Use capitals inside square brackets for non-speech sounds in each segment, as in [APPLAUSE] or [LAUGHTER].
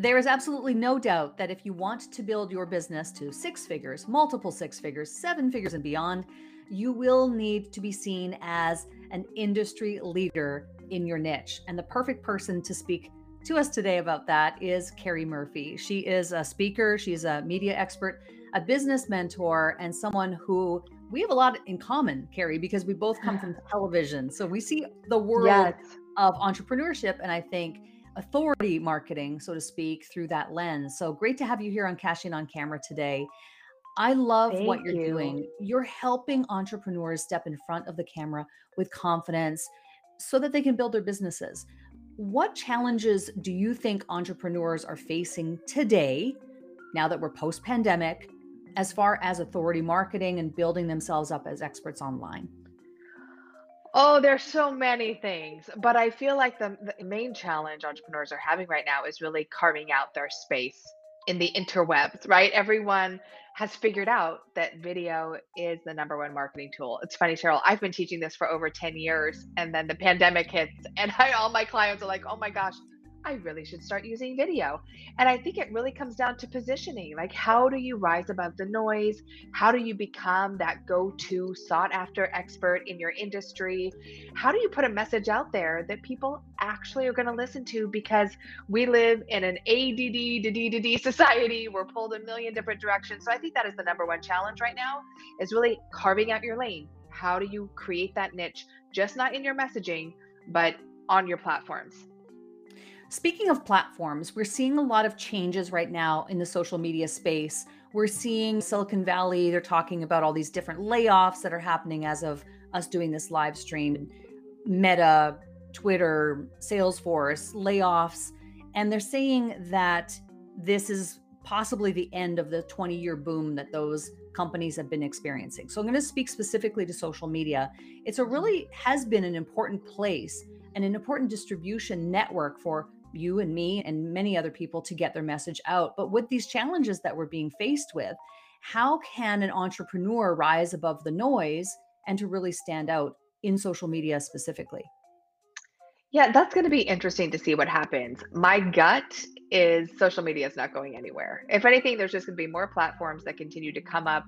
There is absolutely no doubt that if you want to build your business to six figures, multiple six figures, seven figures, and beyond, you will need to be seen as an industry leader in your niche. And the perfect person to speak to us today about that is Carrie Murphy. She is a speaker, she's a media expert, a business mentor, and someone who we have a lot in common, Carrie, because we both come from [SIGHS] television. So we see the world yes. of entrepreneurship and I think authority marketing, so to speak, through that lens. So great to have you here on Cashing on Camera today. I love Thank what you're you. doing. You're helping entrepreneurs step in front of the camera with confidence so that they can build their businesses. What challenges do you think entrepreneurs are facing today, now that we're post pandemic, as far as authority marketing and building themselves up as experts online? Oh, there's so many things, but I feel like the, the main challenge entrepreneurs are having right now is really carving out their space in the interwebs, right? Everyone has figured out that video is the number one marketing tool. It's funny, Cheryl, I've been teaching this for over 10 years and then the pandemic hits and I, all my clients are like, "Oh my gosh, I really should start using video. And I think it really comes down to positioning. Like, how do you rise above the noise? How do you become that go to sought after expert in your industry? How do you put a message out there that people actually are going to listen to? Because we live in an ADD, [LAUGHS] society. We're pulled a million different directions. So I think that is the number one challenge right now is really carving out your lane. How do you create that niche, just not in your messaging, but on your platforms? Speaking of platforms, we're seeing a lot of changes right now in the social media space. We're seeing Silicon Valley, they're talking about all these different layoffs that are happening as of us doing this live stream. Meta, Twitter, Salesforce, layoffs. And they're saying that this is possibly the end of the 20 year boom that those companies have been experiencing. So I'm going to speak specifically to social media. It's a really has been an important place and an important distribution network for you and me and many other people to get their message out. But with these challenges that we're being faced with, how can an entrepreneur rise above the noise and to really stand out in social media specifically? Yeah, that's going to be interesting to see what happens. My gut is social media is not going anywhere. If anything, there's just going to be more platforms that continue to come up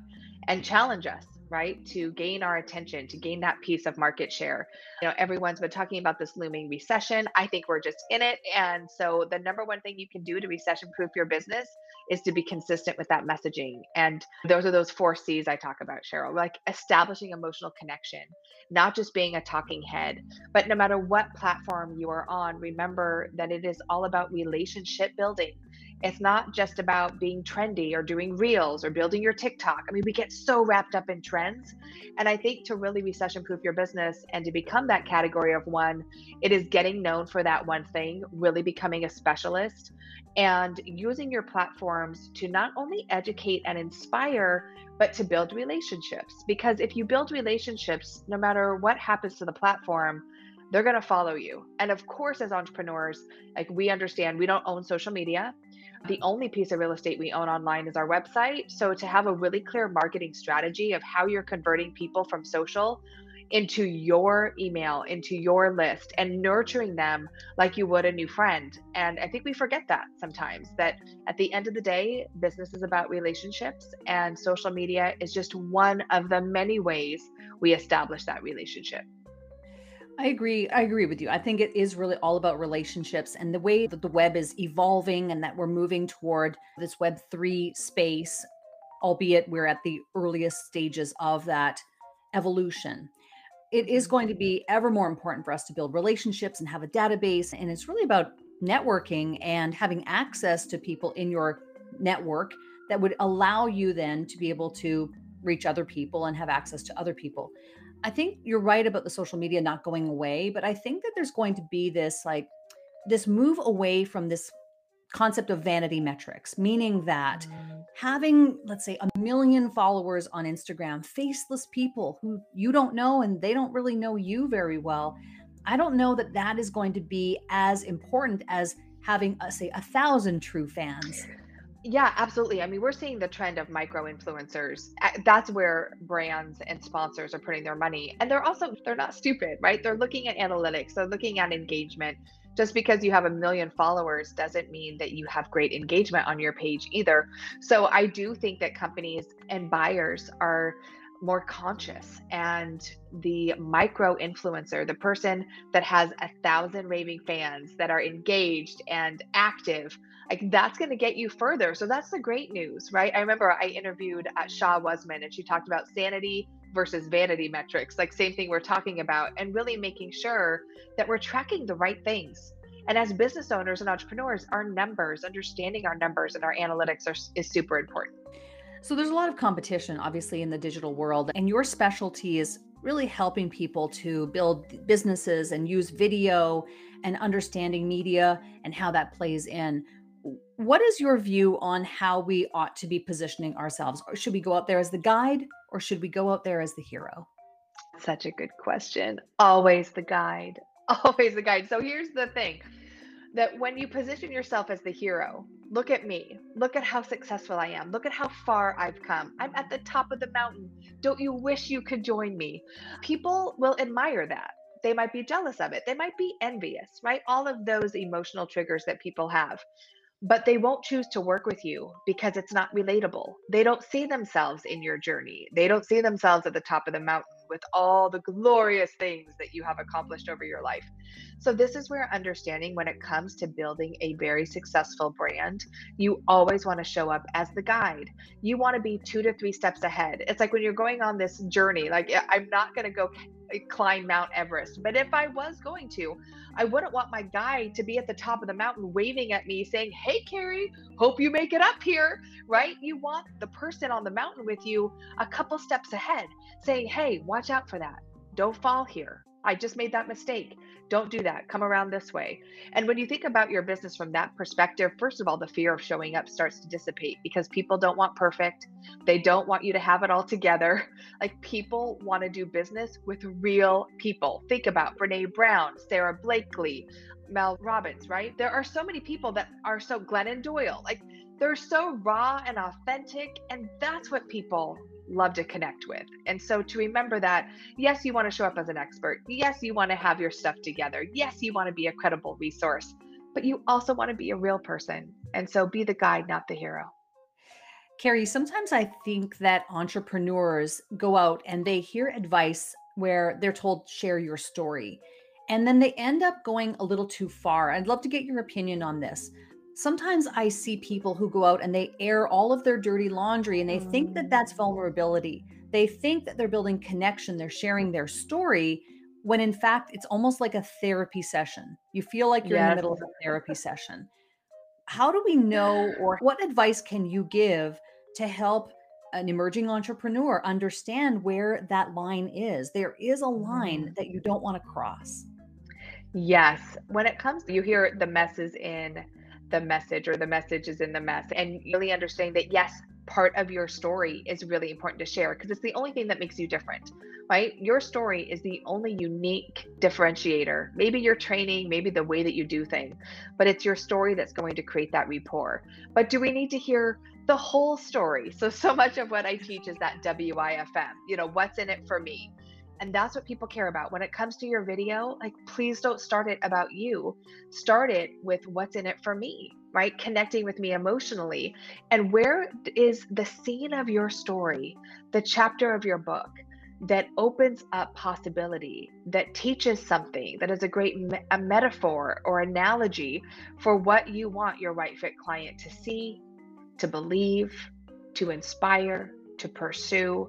and challenge us right? To gain our attention, to gain that piece of market share. You know, everyone's been talking about this looming recession. I think we're just in it. And so the number one thing you can do to recession proof your business is to be consistent with that messaging. And those are those four C's I talk about, Cheryl, like establishing emotional connection, not just being a talking head, but no matter what platform you are on, remember that it is all about relationship building it's not just about being trendy or doing reels or building your TikTok. I mean, we get so wrapped up in trends. And I think to really recession proof your business and to become that category of one, it is getting known for that one thing, really becoming a specialist and using your platforms to not only educate and inspire, but to build relationships. Because if you build relationships, no matter what happens to the platform, they're going to follow you. And of course, as entrepreneurs, like we understand we don't own social media. The only piece of real estate we own online is our website. So to have a really clear marketing strategy of how you're converting people from social into your email, into your list, and nurturing them like you would a new friend. And I think we forget that sometimes that at the end of the day, business is about relationships, and social media is just one of the many ways we establish that relationship. I agree. I agree with you. I think it is really all about relationships and the way that the web is evolving and that we're moving toward this web 3 space, albeit we're at the earliest stages of that evolution. It is going to be ever more important for us to build relationships and have a database and it's really about networking and having access to people in your network that would allow you then to be able to reach other people and have access to other people. I think you're right about the social media not going away, but I think that there's going to be this like this move away from this concept of vanity metrics, meaning that mm. having, let's say, a million followers on Instagram, faceless people who you don't know and they don't really know you very well, I don't know that that is going to be as important as having, uh, say, a thousand true fans. Yeah, absolutely. I mean, we're seeing the trend of micro influencers. Eh, that's where brands and sponsors are putting their money. And they're also they're not stupid, right? They're looking at analytics, they're looking at engagement. Just because you have a million followers doesn't mean that you have great engagement on your page either. So I do think that companies and buyers are more conscious and the micro influencer the person that has a thousand raving fans that are engaged and active like that's going to get you further. So that's the great news right? I remember i interviewed uh, at Shah Wasman and she talked about sanity versus vanity metrics like same thing we're talking about and really making sure that we're tracking the right things. And as business owners and entrepreneurs our numbers understanding our numbers and our analytics are, is super important. So there's a lot of competition, obviously, in the digital world, and your specialty is really helping people to build businesses and use video and understanding media and how that plays in. What is your view on how we ought to be positioning ourselves? Should we go out there as the guide or should we go out there as the hero? Such a good question. Always the guide. [LAUGHS] Always the guide. So here's the thing that when you position yourself as the hero, look at me. Look at how successful I am. Look at how far I've come. I'm at the top of the mountain. Don't you wish you could join me? People will admire that. They might be jealous of it. They might be envious, right? All of those emotional triggers that people have. But they won't choose to work with you because it's not relatable. They don't see themselves in your journey. They don't see themselves at the top of the mountain with all the glorious things that you have accomplished over your life. So, this is where understanding when it comes to building a very successful brand, you always want to show up as the guide. You want to be two to three steps ahead. It's like when you're going on this journey, like, I'm not going to go Uh, climb Mount Everest, but if I was going to, I wouldn't want my guide to be at the top of the mountain waving at me saying, Hey, Carrie, hope you make it up here, right? You want the person on the mountain with you a couple steps ahead saying, Hey, watch out for that. Don't fall here. I just made that mistake. Don't do that. Come around this way. And when you think about your business from that perspective, first of all, the fear of showing up starts to dissipate because people don't want perfect. They don't want you to have it all together. [LAUGHS] Like people want to do business with real people. Think about Brene Brown, Sara Blakely, Mel Robbins, right? There are so many people that are so Glennon Doyle. Like they're so raw and authentic. And that's what people love to connect with. And so to remember that, yes, you want to show up as an expert. Yes, you want to have your stuff together. Yes, you want to be a credible resource, but you also want to be a real person. And so be the guide, not the hero. Carrie, sometimes I think that entrepreneurs go out and they hear advice where they're told, share your story. And then they end up going a little too far. I'd love to get your opinion on this sometimes I see people who go out and they air all of their dirty laundry and they think that that's mm. vulnerability. They think that they're building connection, they're sharing their story, when in fact it's almost like a therapy session. You feel like you're yes. in the middle of a therapy [LAUGHS] session. How do we know, or what advice can you give to help an emerging entrepreneur understand where that line is? There is a line mm. that you don't want to cross. Yes. When it comes, you hear the messes in the message or the message is in the mess. And really understanding that yes part of your story is really important to share because it's the only thing that makes you different right? Your story is the only unique differentiator. Maybe your training maybe the way that you do things but it's your story that's going to create that rapport. But do we need to hear the whole story? So so much of what i teach is that wifm you know what's in it for me and that's what people care about. When it comes to your video, like please don't start it about you. Start it with what's in it for me, right? Connecting with me emotionally. And where is the scene of your story, the chapter of your book that opens up possibility, that teaches something, that is a great me- a metaphor or analogy for what you want your right fit client to see, to believe, to inspire, to pursue.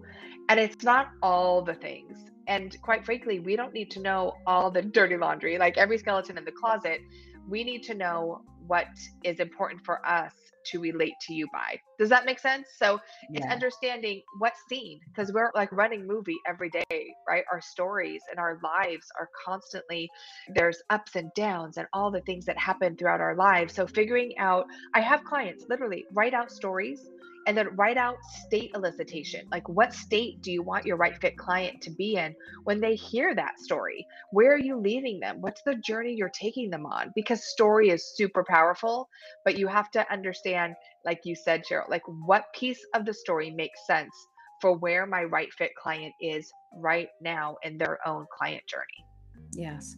And it's not all the things and quite frankly, we don't need to know all the dirty laundry, like every skeleton in the closet. We need to know what is important for us to relate to you by. Does that make sense? So yeah. it's understanding what scene, because we're like running movie every day, right? Our stories and our lives are constantly, there's ups and downs and all the things that happen throughout our lives. So figuring out, I have clients literally write out stories and then write out state elicitation. Like what state do you want your right fit client to be in when they hear that story? Where are you leaving them? What's the journey you're taking them on? Because story is super powerful but you have to understand like you said cheryl like what piece of the story makes sense for where my right fit client is right now in their own client journey. Yes.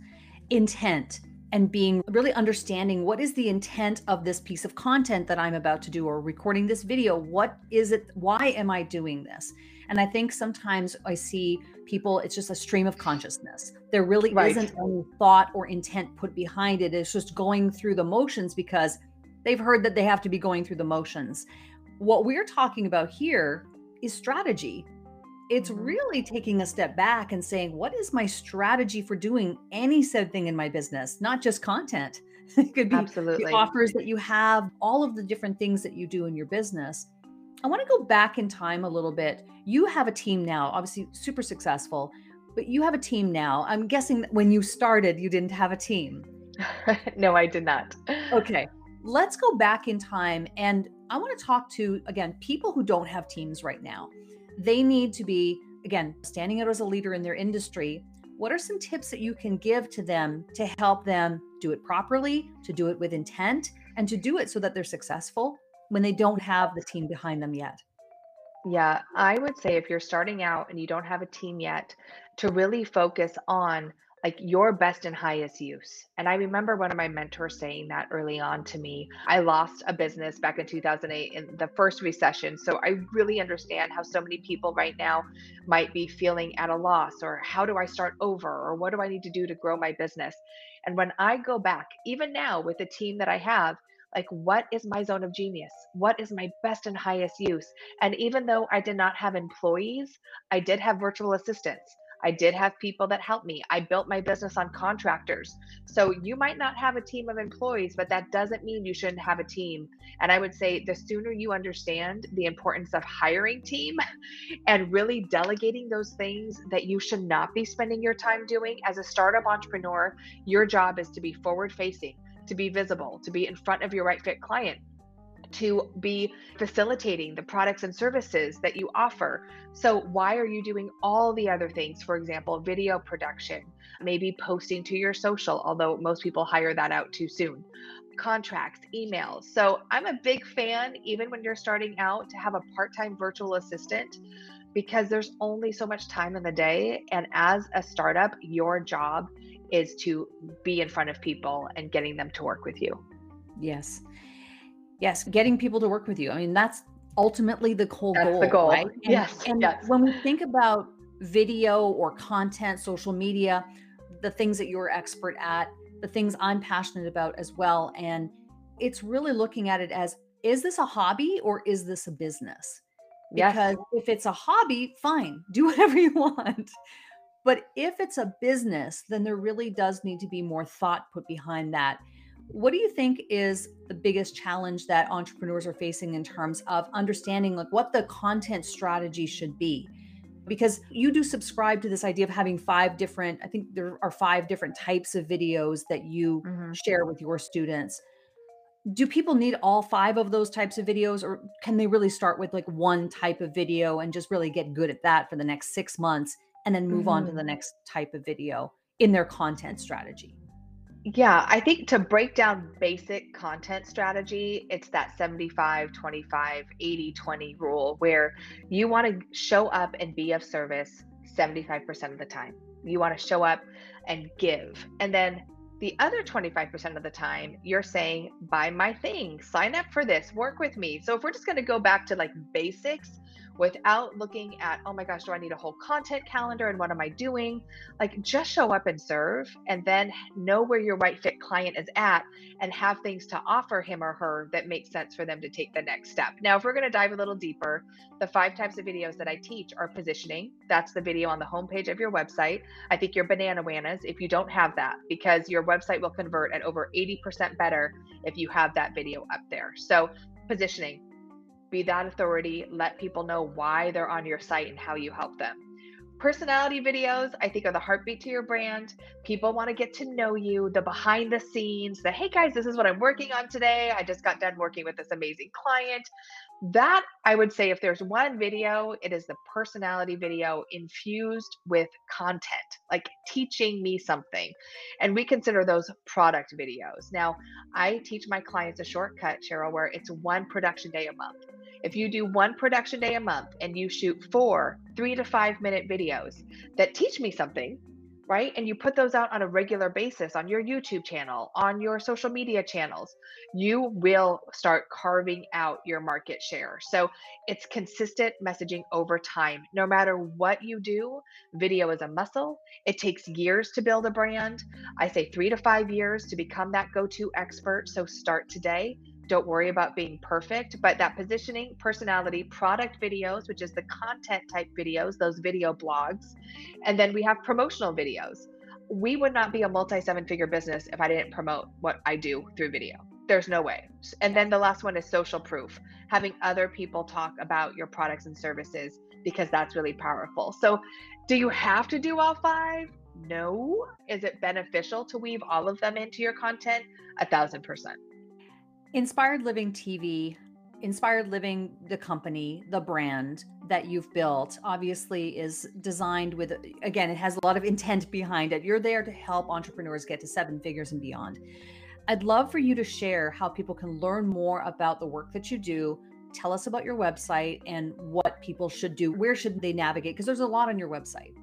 Intent and being really understanding what is the intent of this piece of content that I'm about to do or recording this video. What is it? Why am I doing this? And I think sometimes I see people, it's just a stream of consciousness. There really right. isn't any thought or intent put behind it. It's just going through the motions because they've heard that they have to be going through the motions. What we're talking about here is strategy it's mm-hmm. really taking a step back and saying, what is my strategy for doing any said thing in my business, not just content? [LAUGHS] it could be Absolutely. the offers that you have, all of the different things that you do in your business. I want to go back in time a little bit. You have a team now, obviously super successful, but you have a team now. I'm guessing that when you started, you didn't have a team. [LAUGHS] no, I did not. Okay. Let's go back in time and I want to talk to again people who don't have teams right now they need to be, again, standing out as a leader in their industry. What are some tips that you can give to them to help them do it properly, to do it with intent, and to do it so that they're successful when they don't have the team behind them yet? Yeah, I would say if you're starting out and you don't have a team yet, to really focus on like your best and highest use. And I remember one of my mentors saying that early on to me. I lost a business back in 2008 in the first recession. So I really understand how so many people right now might be feeling at a loss or how do I start over or what do I need to do to grow my business? And when I go back, even now with the team that I have, like what is my zone of genius what is my best and highest use and even though i did not have employees i did have virtual assistants I did have people that helped me. I built my business on contractors. So you might not have a team of employees, but that doesn't mean you shouldn't have a team. And I would say the sooner you understand the importance of hiring team [LAUGHS] and really delegating those things that you should not be spending your time doing as a startup entrepreneur, your job is to be forward facing, to be visible, to be in front of your right fit client to be facilitating the products and services that you offer. So, why are you doing all the other things? For example, video production, maybe posting to your social, although most people hire that out too soon, contracts, emails. So, I'm a big fan, even when you're starting out, to have a part time virtual assistant because there's only so much time in the day. And as a startup, your job is to be in front of people and getting them to work with you. Yes yes getting people to work with you. I mean that's ultimately the whole that's goal the goal right? And, yes and yes. when we think about video or content social media the things that you're expert at the things i'm passionate about as well and it's really looking at it as is this a hobby or is this a business? Because yes. if it's a hobby fine do [LAUGHS] whatever you want. But if it's a business then there really does need to be more thought put behind that what do you think is the biggest challenge that entrepreneurs are facing in terms of understanding like what the content strategy should be? Because you do subscribe to this idea of having five different, I think there are five different types of videos that you mm-hmm. share with your students. Do people need all five of those types of videos, or can they really start with like one type of video and just really get good at that for the next six months and then move mm-hmm. on to the mm-hmm. next type of video in their content strategy? Yeah, I think to break down basic content strategy, it's that 75, 25, 80, 20 rule where you want to show up and be of service 75% of the time. You want to show up and give. And then the other 25% of the time, you're saying, buy my thing, sign up for this, work with me. So if we're just going to go back to like basics, without looking at, oh my gosh, do I need a whole content calendar and what am I doing? Like just show up and serve and then know where your right fit client is at and have things to offer him or her that makes sense for them to take the next step. Now, if we're going to dive a little deeper, the five types of videos that I teach are positioning. That's the video on the homepage of your website. I think you're banana wanas if you don't have that because your website will convert at over 80% better if you have that video up there. So, positioning be that authority, let people know why they're on your site and how you help them. Personality videos, I think, are the heartbeat to your brand. People want to get to know you, the behind the scenes, the hey guys, this is what I'm working on today. I just got done working with this amazing client. That I would say, if there's one video, it is the personality video infused with content, like teaching me something. And we consider those product videos. Now, I teach my clients a shortcut, Cheryl, where it's one production day a month. If you do one production day a month and you shoot four three to five minute videos that teach me something, right? And you put those out on a regular basis on your YouTube channel, on your social media channels, you will start carving out your market share. So it's consistent messaging over time. No matter what you do, video is a muscle. It takes years to build a brand. I say three to five years to become that go to expert. So start today don't worry about being perfect, but that positioning, personality, product videos, which is the content type videos, those video blogs, and then we have promotional videos. We would not be a multi seven figure business if I didn't promote what I do through video. There's no way. And then the last one is social proof, having other people talk about your products and services because that's really powerful. So, do you have to do all five? No. Is it beneficial to weave all of them into your content? A thousand percent. Inspired Living TV, Inspired Living, the company, the brand that you've built, obviously is designed with, again, it has a lot of intent behind it. You're there to help entrepreneurs get to seven figures and beyond. I'd love for you to share how people can learn more about the work that you do. Tell us about your website and what people should do. Where should they navigate? Because there's a lot on your website.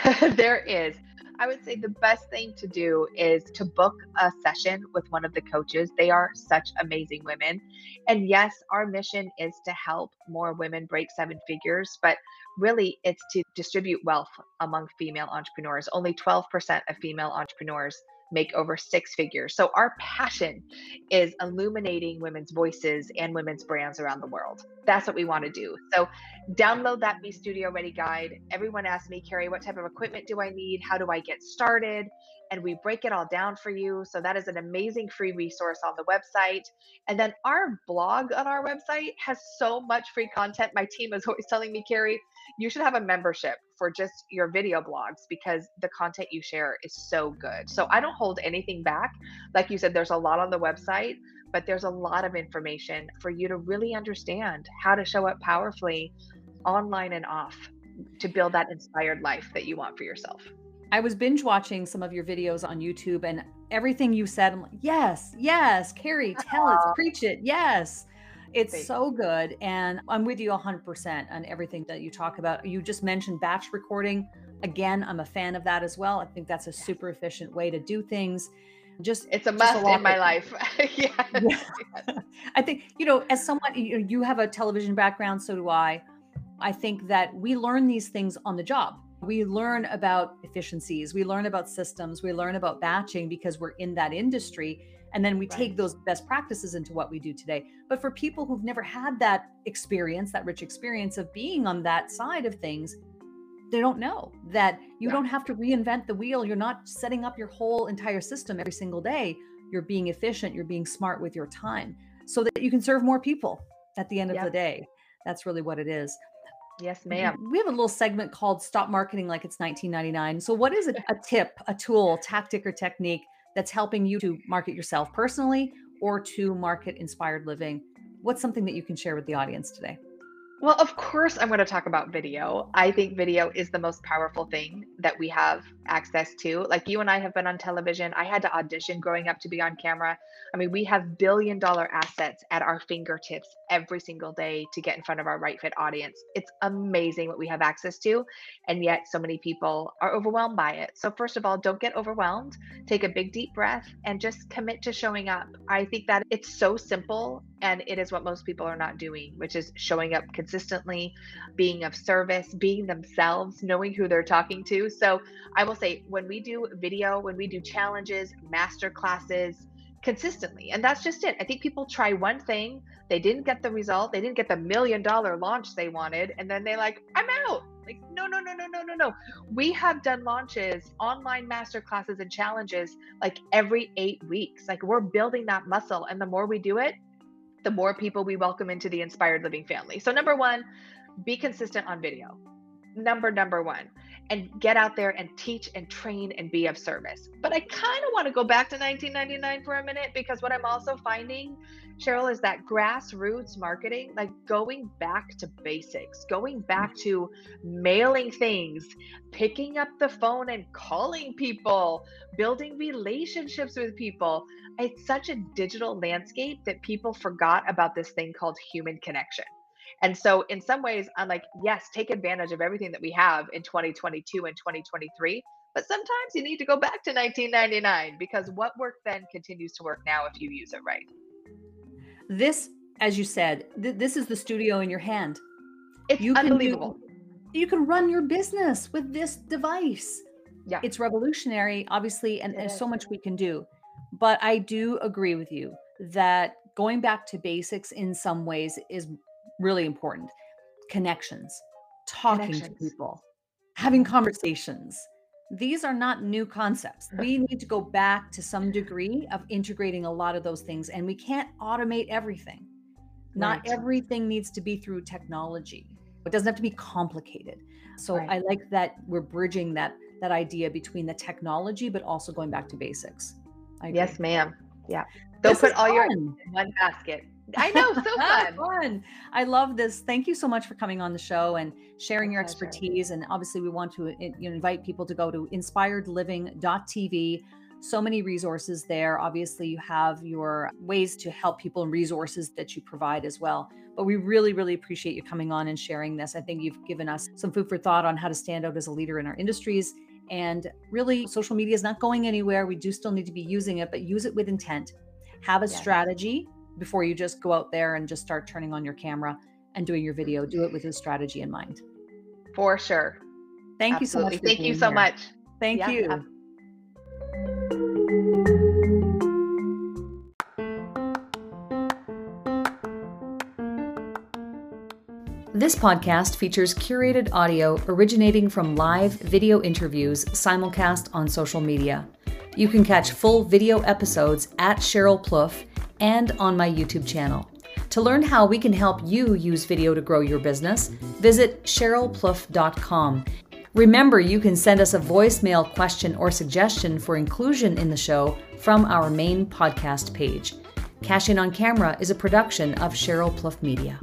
[LAUGHS] there is. I would say the best thing to do is to book a session with one of the coaches. They are such amazing women. And yes, our mission is to help more women break seven figures, but really it's to distribute wealth among female entrepreneurs. Only 12% of female entrepreneurs make over six figures. So our passion is illuminating women's voices and women's brands around the world. That's what we want to do. So download that Be Studio Ready guide. Everyone asks me, Carrie, what type of equipment do I need? How do I get started? And we break it all down for you. So that is an amazing free resource on the website. And then our blog on our website has so much free content. My team is always telling me, Carrie, you should have a membership for just your video blogs because the content you share is so good. So I don't hold anything back. Like you said, there's a lot on the website, but there's a lot of information for you to really understand how to show up powerfully online and off to build that inspired life that you want for yourself. I was binge watching some of your videos on YouTube and everything you said, I'm like, yes, yes, Carrie, tell it, [LAUGHS] preach it, yes. It's so good. And I'm with you 100% on everything that you talk about. You just mentioned batch recording. Again, I'm a fan of that as well. I think that's a super efficient way to do things. Just it's a must a in my life. [LAUGHS] yeah. yeah. [LAUGHS] I think, you know, as someone, you have a television background, so do I. I think that we learn these things on the job. We learn about efficiencies, we learn about systems, we learn about batching because we're in that industry and then we right. take those best practices into what we do today but for people who've never had that experience that rich experience of being on that side of things they don't know that you yeah. don't have to reinvent the wheel you're not setting up your whole entire system every single day you're being efficient you're being smart with your time so that you can serve more people at the end of the day that's really what it is Yes, ma'am. We have a little segment called Stop Marketing Like It's 1999. So, what is a, a tip, a tool, tactic, or technique that's helping you to market yourself personally or to market inspired living? What's something that you can share with the audience today? Well, of course, I'm going to talk about video. I think video is the most powerful thing that we have access to. Like you and I have been on television. I had to audition growing up to be on camera. I mean, we have billion dollar assets at our fingertips every single day to get in front of our right fit audience. It's amazing what we have access to. And yet, so many people are overwhelmed by it. So, first of all, don't get overwhelmed. Take a big, deep breath and just commit to showing up. I think that it's so simple and it is what most people are not doing, which is showing up consistently, being of service, being themselves, knowing who they're talking to. So, I will say when we do video, when we do challenges, master classes, consistently. And that's just it. I think people try one thing, they didn't get the result, they didn't get the million dollar launch they wanted, and then they like, I'm out. Like, no, no, no, no, no, no, no. We have done launches, online master classes and challenges like every eight weeks. Like we're building that muscle. And the more we do it, the more people we welcome into the inspired living family. So number one, be consistent on video. Number number one and get out there and teach and train and be of service. But I kind of want to go back to 1999 for a minute because what I'm also finding, Cheryl, is that grassroots marketing, like going back to basics, going back mm-hmm. to mailing things, picking up the phone and calling people, building relationships with people. It's such a digital landscape that people forgot about this thing called human connection. And so, in some ways, I'm like, yes, take advantage of everything that we have in 2022 and 2023, But sometimes you need to go back to 1999 because what worked then continues to work now if you use it right. This, as you said, th- this is the studio in your hand. It's You can unbelievable. do- You can run your business with this device. Yeah. It's revolutionary, obviously, and there's so much we can do. But I do agree with you that going back to basics in some ways is really important. Connections, talking to people, having conversations. These are not new concepts. We need to go back to some degree of integrating a lot of those things, and we can't automate everything. Not Right. everything needs to be through technology. It doesn't have to be complicated. So Right. I like that we're bridging that that idea between the technology, but also going back to basics. Yes, ma'am. Yeah. Don't This put all your fun. eggs in one basket. I know, so [LAUGHS] fun. fun. I love this. Thank you so much for coming on the show and sharing My your pleasure. expertise. And obviously, we want to eh, know, invite people to go to inspiredliving.tv. So many resources there. Obviously, you have your ways to help people and resources that you provide as well. But we really, really appreciate you coming on and sharing this. I think you've given us some food for thought on how to stand out as a leader in our industries. And really, social media is not going anywhere. We do still need to be using it, but use it with intent. Have a Yes. strategy before you just go out there and just start turning on your camera and doing your video. Do it with a strategy in mind. For sure. Thank Absolutely. you so much. Thank you so here. much. Thank Yeah, you. ab- This podcast features curated audio originating from live video interviews simulcast on social media. You can catch full video episodes at Cheryl Plouffe and on my YouTube channel. To learn how we can help you use video to grow your business, visit CherylPlouffe.com. Remember, you can send us a voicemail question or suggestion for inclusion in the show from our main podcast page. Cash In on Camera is a production of Cheryl Plouffe Media.